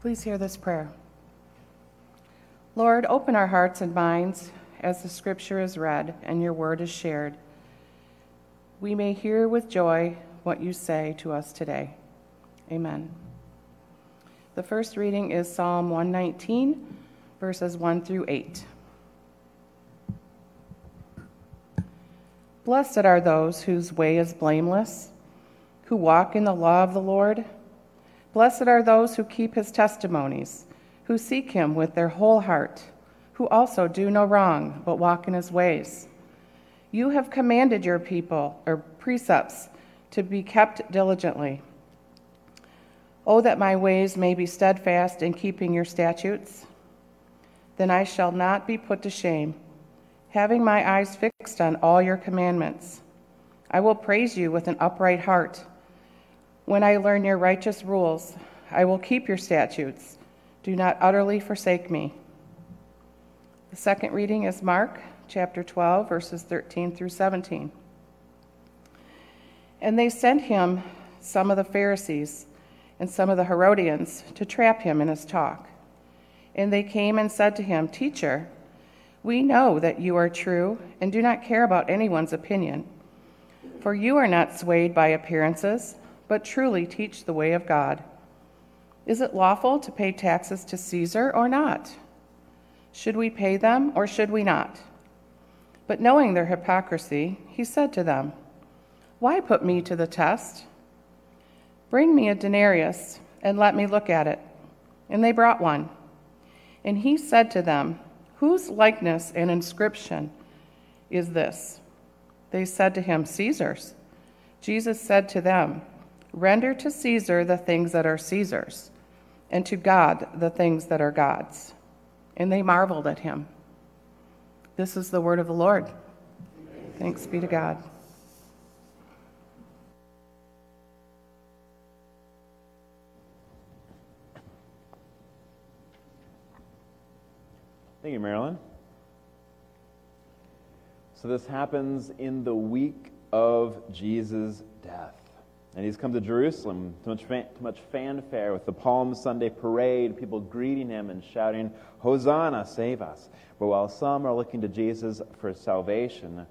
Please hear this prayer. Lord, open our hearts and minds as the scripture is read and your word is shared. We may hear with joy what you say to us today. Amen. The first reading is Psalm 119, verses 1 through 8. Blessed are those whose way is blameless, who walk in the law of the Lord. Blessed are those who keep his testimonies, who seek him with their whole heart, who also do no wrong, but walk in his ways. You have commanded your people, or precepts, to be kept diligently. Oh, that my ways may be steadfast in keeping your statutes. Then I shall not be put to shame having my eyes fixed on all your commandments. I will praise you with an upright heart. When I learn your righteous rules, I will keep your statutes. Do not utterly forsake me. The second reading is Mark chapter 12, verses 13 through 17. And they sent him some of the Pharisees and some of the Herodians to trap him in his talk. And they came and said to him, Teacher, we know that you are true and do not care about anyone's opinion. For you are not swayed by appearances, but truly teach the way of God. Is it lawful to pay taxes to Caesar or not? Should we pay them or should we not? But knowing their hypocrisy, he said to them, Why put me to the test? Bring me a denarius and let me look at it. And they brought one. And he said to them, Whose likeness and inscription is this? They said to him, Caesar's. Jesus said to them, Render to Caesar the things that are Caesar's, and to God the things that are God's. And they marveled at him. This is the word of the Lord. Thanks be to God. Thank you, Marilyn. So, this happens in the week of Jesus' death. And he's come to Jerusalem to much, fan- to much fanfare with the Palm Sunday parade, people greeting him and shouting, Hosanna, save us. But while some are looking to Jesus for salvation,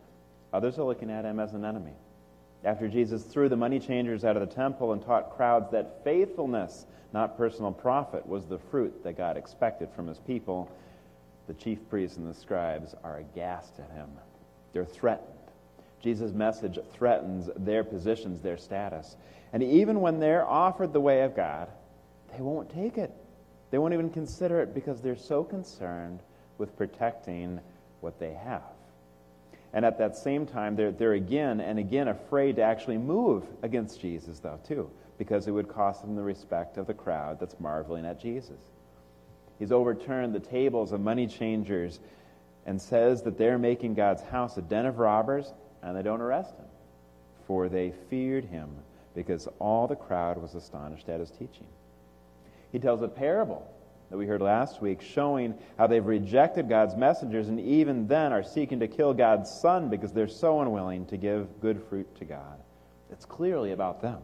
others are looking at him as an enemy. After Jesus threw the money changers out of the temple and taught crowds that faithfulness, not personal profit, was the fruit that God expected from his people, the chief priests and the scribes are aghast at him. They're threatened. Jesus' message threatens their positions, their status. And even when they're offered the way of God, they won't take it. They won't even consider it because they're so concerned with protecting what they have. And at that same time, they're, they're again and again afraid to actually move against Jesus, though, too, because it would cost them the respect of the crowd that's marveling at Jesus. He's overturned the tables of money changers and says that they're making God's house a den of robbers, and they don't arrest him, for they feared him because all the crowd was astonished at his teaching. He tells a parable that we heard last week showing how they've rejected God's messengers and even then are seeking to kill God's son because they're so unwilling to give good fruit to God. It's clearly about them.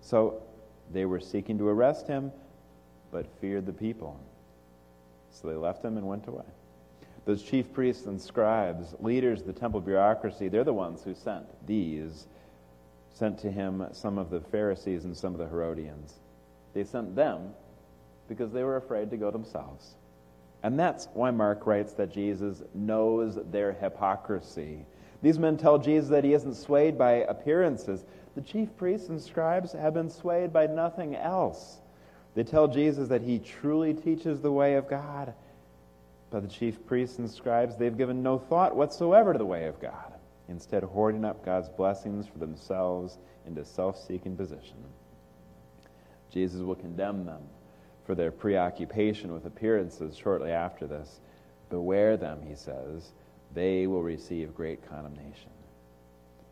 So they were seeking to arrest him, but feared the people. So they left him and went away. Those chief priests and scribes, leaders of the temple bureaucracy, they're the ones who sent these, sent to him some of the Pharisees and some of the Herodians. They sent them because they were afraid to go themselves. And that's why Mark writes that Jesus knows their hypocrisy. These men tell Jesus that he isn't swayed by appearances. The chief priests and scribes have been swayed by nothing else. They tell Jesus that he truly teaches the way of God. But the chief priests and scribes, they've given no thought whatsoever to the way of God, instead, hoarding up God's blessings for themselves into self seeking position. Jesus will condemn them for their preoccupation with appearances shortly after this. Beware them, he says, they will receive great condemnation.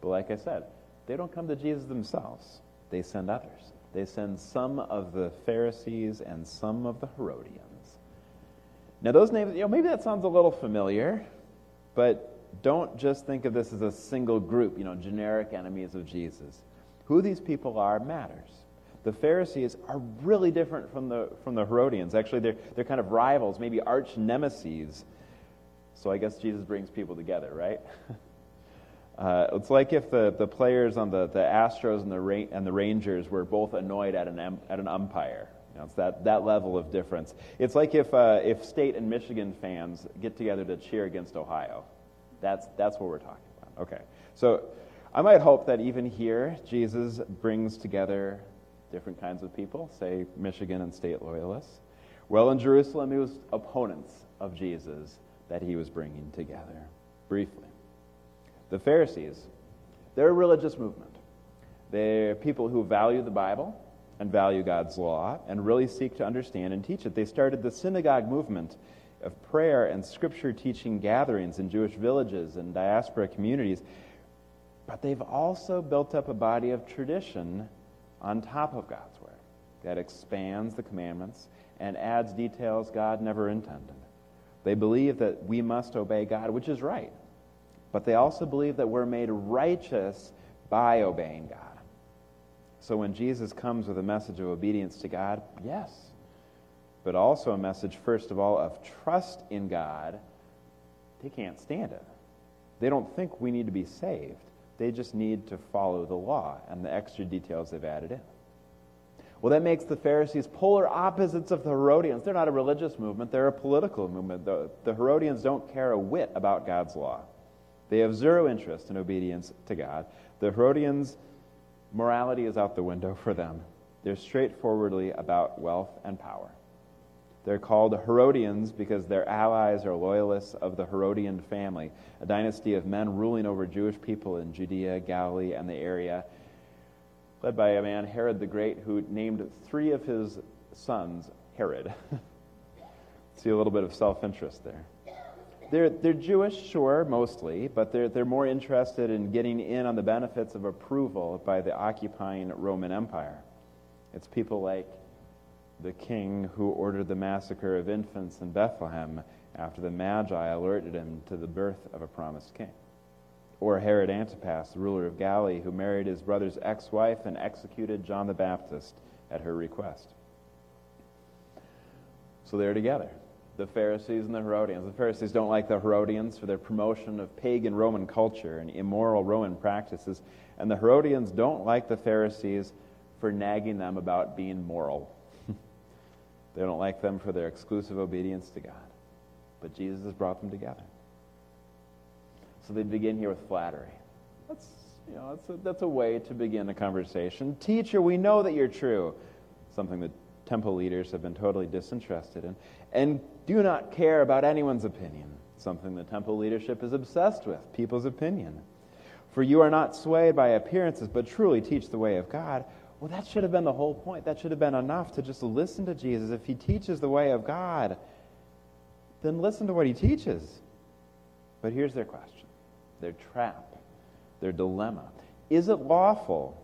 But like I said, they don't come to Jesus themselves, they send others they send some of the Pharisees and some of the Herodians. Now, those names, you know, maybe that sounds a little familiar, but don't just think of this as a single group, you know, generic enemies of Jesus. Who these people are matters. the Pharisees are really different from the, from the Herodians. Actually, they're, they're kind of rivals, maybe arch nemesis. So I guess Jesus brings people together, right? uh, it's like if the, the players on the, the Astros and the, Ra- and the Rangers were both annoyed at an, at an umpire. You know, it's that, that level of difference. It's like if, uh, if State and Michigan fans get together to cheer against Ohio. That's, that's what we're talking about. Okay. So I might hope that even here, Jesus brings together different kinds of people, say Michigan and state loyalists. Well, in Jerusalem, it was opponents of Jesus that he was bringing together. Briefly, the Pharisees, they're a religious movement. They're people who value the Bible and value God's law and really seek to understand and teach it. They started the synagogue movement of prayer and scripture teaching gatherings in Jewish villages and diaspora communities. But they've also built up a body of tradition on top of God's Word that expands the commandments and adds details God never intended. They believe that we must obey God, which is right. But they also believe that we're made righteous by obeying God. So when Jesus comes with a message of obedience to God, yes, but also a message, first of all, of trust in God, they can't stand it. They don't think we need to be saved. They just need to follow the law and the extra details they've added in. Well, that makes the Pharisees polar opposites of the Herodians. They're not a religious movement, they're a political movement. The, the Herodians don't care a whit about God's law, they have zero interest in obedience to God. The Herodians' morality is out the window for them. They're straightforwardly about wealth and power. They're called Herodians because their allies are loyalists of the Herodian family, a dynasty of men ruling over Jewish people in Judea, Galilee, and the area, led by a man, Herod the Great, who named three of his sons Herod. See a little bit of self interest there. They're, they're Jewish, sure, mostly, but they're, they're more interested in getting in on the benefits of approval by the occupying Roman Empire. It's people like the king who ordered the massacre of infants in Bethlehem after the Magi alerted him to the birth of a promised king. Or Herod Antipas, the ruler of Galilee, who married his brother's ex wife and executed John the Baptist at her request. So they're together, the Pharisees and the Herodians. The Pharisees don't like the Herodians for their promotion of pagan Roman culture and immoral Roman practices, and the Herodians don't like the Pharisees for nagging them about being moral. They don't like them for their exclusive obedience to God. But Jesus has brought them together. So they begin here with flattery. That's, you know, that's, a, that's a way to begin a conversation. Teacher, we know that you're true. Something that temple leaders have been totally disinterested in. And do not care about anyone's opinion. Something the temple leadership is obsessed with, people's opinion. For you are not swayed by appearances, but truly teach the way of God. Well, that should have been the whole point. That should have been enough to just listen to Jesus. If he teaches the way of God, then listen to what he teaches. But here's their question their trap, their dilemma. Is it lawful,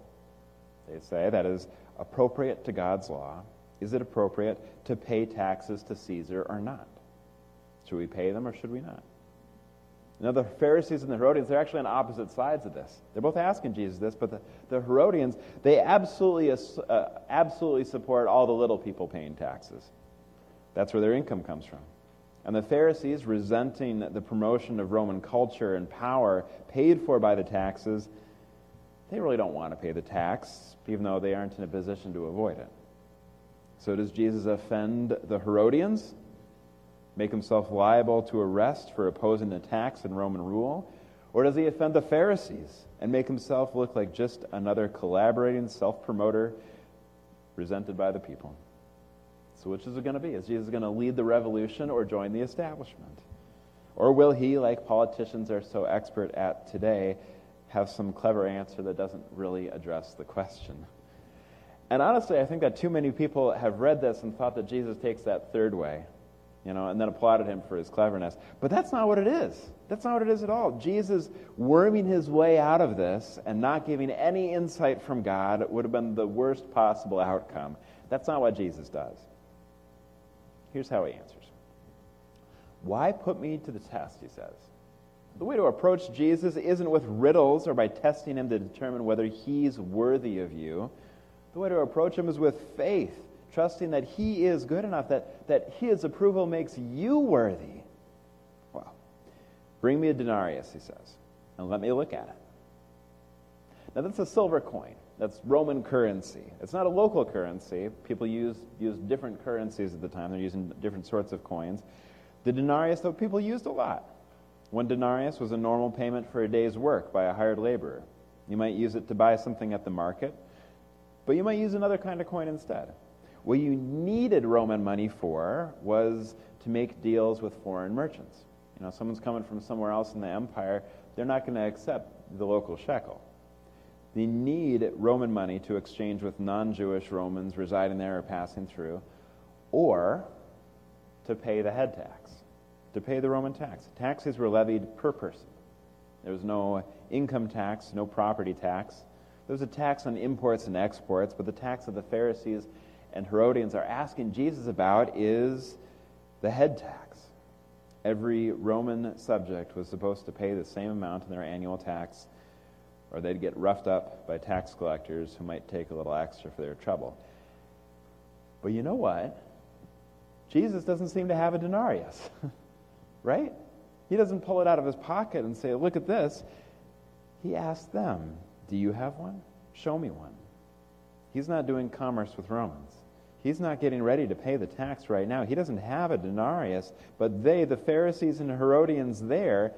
they say, that is appropriate to God's law? Is it appropriate to pay taxes to Caesar or not? Should we pay them or should we not? Now, the Pharisees and the Herodians, they're actually on opposite sides of this. They're both asking Jesus this, but the, the Herodians, they absolutely, uh, absolutely support all the little people paying taxes. That's where their income comes from. And the Pharisees, resenting the promotion of Roman culture and power paid for by the taxes, they really don't want to pay the tax, even though they aren't in a position to avoid it. So, does Jesus offend the Herodians? make himself liable to arrest for opposing the tax and Roman rule? Or does he offend the Pharisees and make himself look like just another collaborating self promoter resented by the people? So, which is it going to be? Is Jesus going to lead the revolution or join the establishment? Or will he, like politicians are so expert at today, have some clever answer that doesn't really address the question? And honestly, I think that too many people have read this and thought that Jesus takes that third way you know, and then applauded him for his cleverness. But that's not what it is. That's not what it is at all. Jesus worming his way out of this and not giving any insight from God would have been the worst possible outcome. That's not what Jesus does. Here's how he answers Why put me to the test, he says. The way to approach Jesus isn't with riddles or by testing him to determine whether he's worthy of you. The way to approach him is with faith, trusting that he is good enough, that, that his approval makes you worthy. Well, bring me a denarius, he says, and let me look at it. Now, that's a silver coin. That's Roman currency. It's not a local currency. People use, use different currencies at the time. They're using different sorts of coins. The denarius, though, people used a lot. One denarius was a normal payment for a day's work by a hired laborer. You might use it to buy something at the market, but you might use another kind of coin instead. What you needed Roman money for was to make deals with foreign merchants. You know, someone's coming from somewhere else in the empire, they're not going to accept the local shekel. They need Roman money to exchange with non Jewish Romans residing there or passing through, or to pay the head tax, to pay the Roman tax. Taxes were levied per person. There was no income tax, no property tax. There was a tax on imports and exports, but the tax that the Pharisees and Herodians are asking Jesus about is the head tax. Every Roman subject was supposed to pay the same amount in their annual tax, or they'd get roughed up by tax collectors who might take a little extra for their trouble. But you know what? Jesus doesn't seem to have a denarius, right? He doesn't pull it out of his pocket and say, Look at this. He asked them, Do you have one? Show me one. He's not doing commerce with Romans. He's not getting ready to pay the tax right now. He doesn't have a denarius, but they, the Pharisees and Herodians there,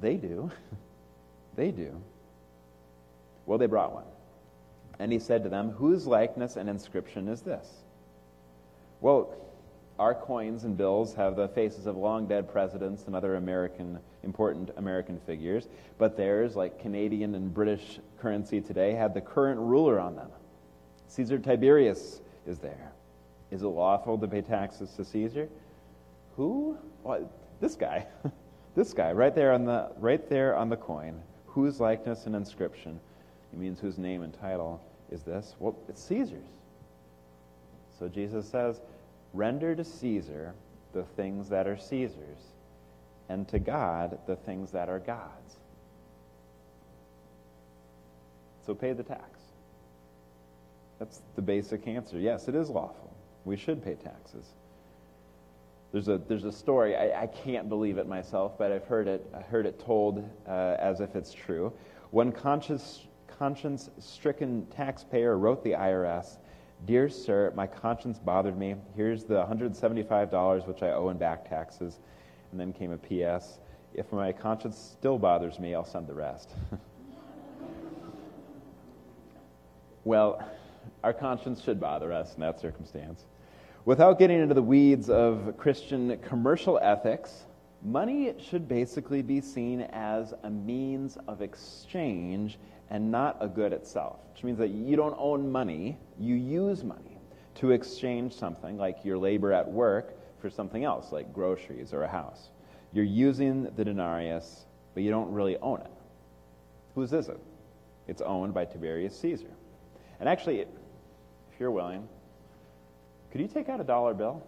they do. they do. Well, they brought one. And he said to them, Whose likeness and inscription is this? Well, our coins and bills have the faces of long dead presidents and other American, important American figures, but theirs, like Canadian and British currency today, have the current ruler on them. Caesar Tiberius is there. Is it lawful to pay taxes to Caesar? Who? Well, this guy. this guy, right there on the right there on the coin. Whose likeness and inscription? It means whose name and title is this? Well, it's Caesar's. So Jesus says, Render to Caesar the things that are Caesar's, and to God the things that are God's. So pay the tax. That's the basic answer. Yes, it is lawful. We should pay taxes. There's a, there's a story, I, I can't believe it myself, but I've heard it, I heard it told uh, as if it's true. One conscience, conscience stricken taxpayer wrote the IRS Dear sir, my conscience bothered me. Here's the $175 which I owe in back taxes. And then came a PS. If my conscience still bothers me, I'll send the rest. well, our conscience should bother us in that circumstance. Without getting into the weeds of Christian commercial ethics, money should basically be seen as a means of exchange and not a good itself, which means that you don't own money, you use money to exchange something like your labor at work for something else, like groceries or a house. You're using the denarius, but you don't really own it. Whose is it? It's owned by Tiberius Caesar. And actually, if you're willing, could you take out a dollar bill?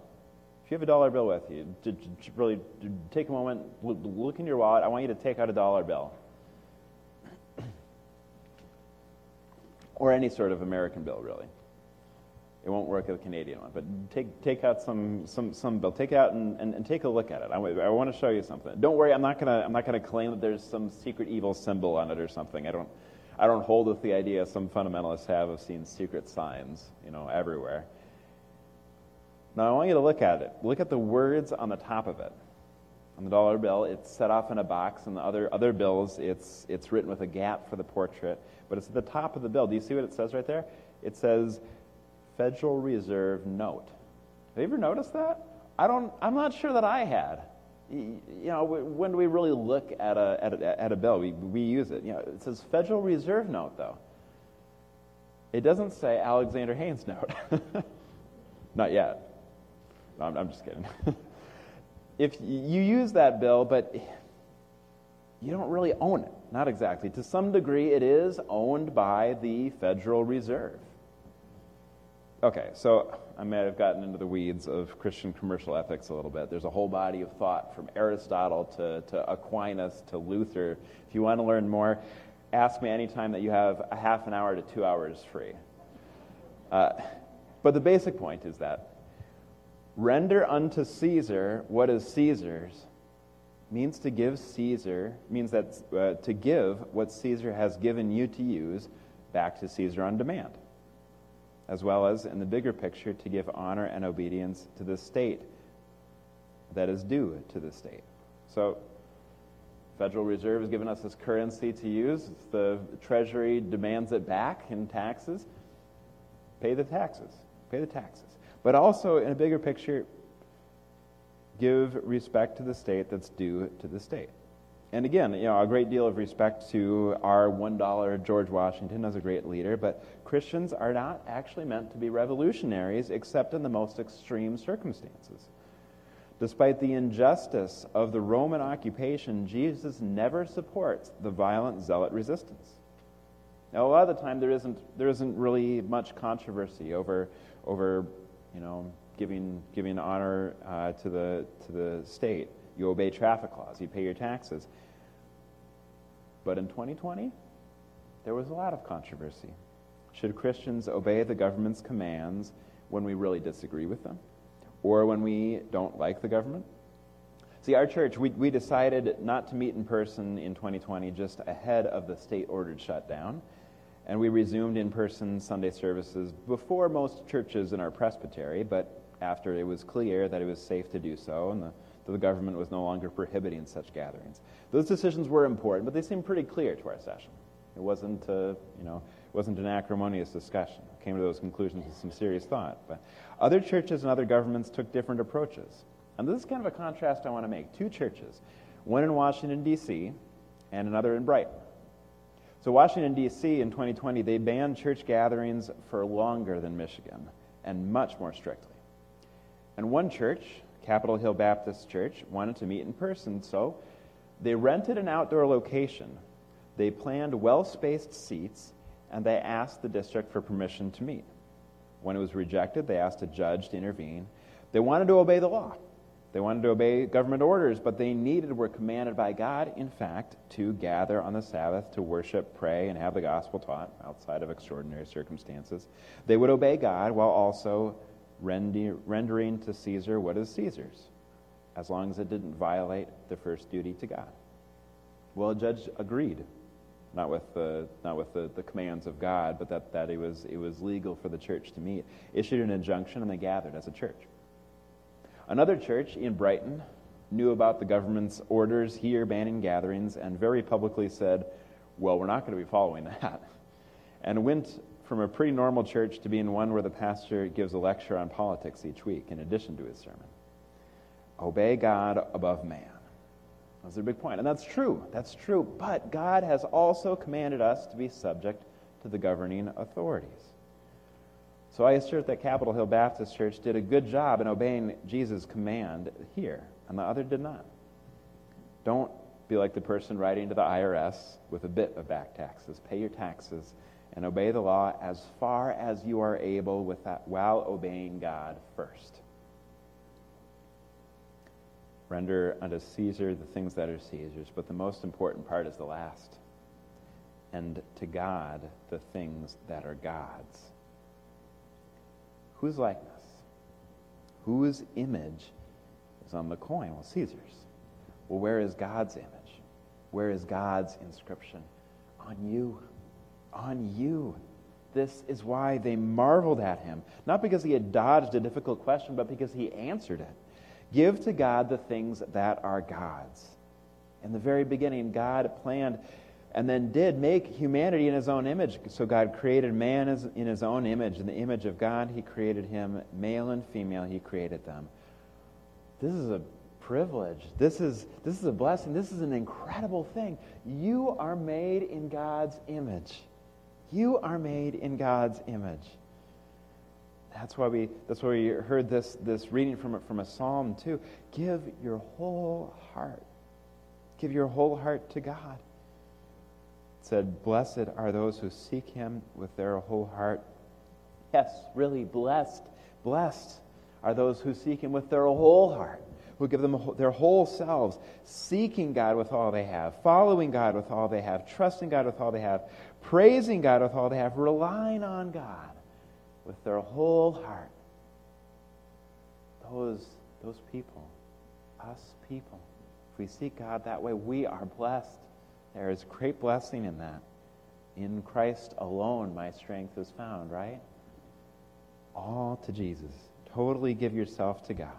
If you have a dollar bill with you, to, really take a moment, look in your wallet. I want you to take out a dollar bill. or any sort of American bill, really. It won't work with a Canadian one, but take, take out some, some, some bill. Take out and, and, and take a look at it. I, I want to show you something. Don't worry, I'm not going to I'm not gonna claim that there's some secret evil symbol on it or something. I don't, I don't hold with the idea some fundamentalists have of seeing secret signs, you know, everywhere. Now, I want you to look at it. Look at the words on the top of it. On the dollar bill, it's set off in a box. On the other, other bills, it's, it's written with a gap for the portrait but it's at the top of the bill. Do you see what it says right there? It says Federal Reserve Note. Have you ever noticed that? I don't, I'm not sure that I had. You know, when do we really look at a, at a, at a bill? We, we use it. You know, it says Federal Reserve Note, though. It doesn't say Alexander Haines Note. not yet. No, I'm, I'm just kidding. if you use that bill, but you don't really own it. Not exactly. To some degree, it is owned by the Federal Reserve. Okay, so I may have gotten into the weeds of Christian commercial ethics a little bit. There's a whole body of thought from Aristotle to, to Aquinas to Luther. If you want to learn more, ask me anytime that you have a half an hour to two hours free. Uh, but the basic point is that render unto Caesar what is Caesar's means to give Caesar, means that uh, to give what Caesar has given you to use back to Caesar on demand, as well as in the bigger picture to give honor and obedience to the state that is due to the state. So, Federal Reserve has given us this currency to use. The Treasury demands it back in taxes. Pay the taxes. Pay the taxes. But also, in a bigger picture, give respect to the state that's due to the state. And again, you know, a great deal of respect to our $1 George Washington as a great leader, but Christians are not actually meant to be revolutionaries except in the most extreme circumstances. Despite the injustice of the Roman occupation, Jesus never supports the violent zealot resistance. Now, a lot of the time, there isn't, there isn't really much controversy over, over you know, giving, giving honor uh, to, the, to the state. You obey traffic laws, you pay your taxes. But in 2020, there was a lot of controversy. Should Christians obey the government's commands when we really disagree with them? or when we don't like the government. See, our church, we, we decided not to meet in person in 2020 just ahead of the state ordered shutdown. And we resumed in person Sunday services before most churches in our presbytery, but after it was clear that it was safe to do so and the, the government was no longer prohibiting such gatherings. Those decisions were important, but they seemed pretty clear to our session. It wasn't, uh, you know, wasn't an acrimonious discussion. came to those conclusions with some serious thought. But other churches and other governments took different approaches. And this is kind of a contrast I want to make. Two churches, one in Washington, D.C., and another in Brighton. So, Washington, D.C., in 2020, they banned church gatherings for longer than Michigan and much more strictly. And one church, Capitol Hill Baptist Church, wanted to meet in person, so they rented an outdoor location. They planned well spaced seats and they asked the district for permission to meet. When it was rejected, they asked a judge to intervene. They wanted to obey the law. They wanted to obey government orders, but they needed, were commanded by God, in fact, to gather on the Sabbath to worship, pray, and have the gospel taught outside of extraordinary circumstances. They would obey God while also rendering to Caesar what is Caesar's, as long as it didn't violate the first duty to God. Well, a judge agreed not with the, not with the, the commands of God, but that, that it, was, it was legal for the church to meet, issued an injunction, and they gathered as a church. Another church in Brighton knew about the government's orders here banning gatherings and very publicly said, Well, we're not going to be following that. And went from a pretty normal church to being one where the pastor gives a lecture on politics each week in addition to his sermon. Obey God above man. That's a big point. And that's true. That's true. But God has also commanded us to be subject to the governing authorities. So I assert that Capitol Hill Baptist Church did a good job in obeying Jesus' command here, and the other did not. Don't be like the person writing to the IRS with a bit of back taxes. Pay your taxes and obey the law as far as you are able with that, while obeying God first. Render unto Caesar the things that are Caesar's, but the most important part is the last. And to God the things that are God's. Whose likeness? Whose image is on the coin? Well, Caesar's. Well, where is God's image? Where is God's inscription? On you. On you. This is why they marveled at him. Not because he had dodged a difficult question, but because he answered it. Give to God the things that are God's. In the very beginning, God planned and then did make humanity in his own image. So God created man in his own image. In the image of God, he created him. Male and female, he created them. This is a privilege. This is, this is a blessing. This is an incredible thing. You are made in God's image. You are made in God's image. That's why we, that's why we heard this, this reading from, from a psalm too. Give your whole heart. Give your whole heart to God. It said, Blessed are those who seek him with their whole heart. Yes, really, blessed, blessed are those who seek him with their whole heart, who give them their whole selves, seeking God with all they have, following God with all they have, trusting God with all they have, praising God with all they have, relying on God with their whole heart. Those, those people, us people, if we seek God that way, we are blessed. There is great blessing in that. In Christ alone, my strength is found, right? All to Jesus. Totally give yourself to God.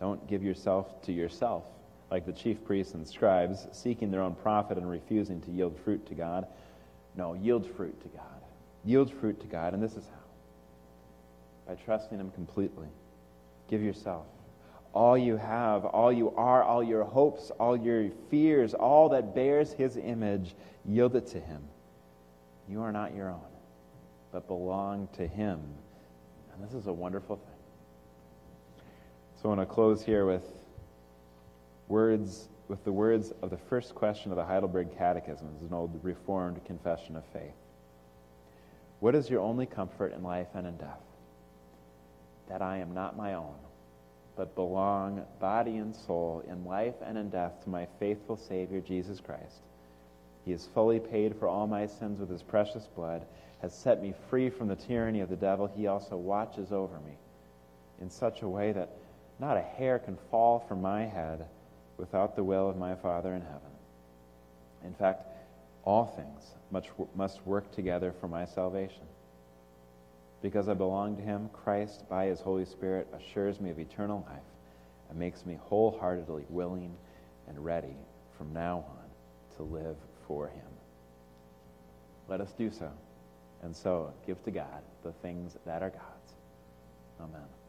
Don't give yourself to yourself, like the chief priests and scribes, seeking their own profit and refusing to yield fruit to God. No, yield fruit to God. Yield fruit to God, and this is how by trusting Him completely. Give yourself. All you have, all you are, all your hopes, all your fears, all that bears His image, yield it to Him. You are not your own, but belong to Him. And this is a wonderful thing. So I want to close here with words with the words of the first question of the Heidelberg Catechism. Is an old Reformed confession of faith. What is your only comfort in life and in death? That I am not my own, but belong body and soul in life and in death to my faithful Savior, Jesus Christ. He has fully paid for all my sins with his precious blood, has set me free from the tyranny of the devil. He also watches over me in such a way that not a hair can fall from my head without the will of my Father in heaven. In fact, all things must, work together for my salvation. Because I belong to Him, Christ, by His Holy Spirit, assures me of eternal life and makes me wholeheartedly willing and ready from now on to live for Him. Let us do so, and so give to God the things that are God's. Amen.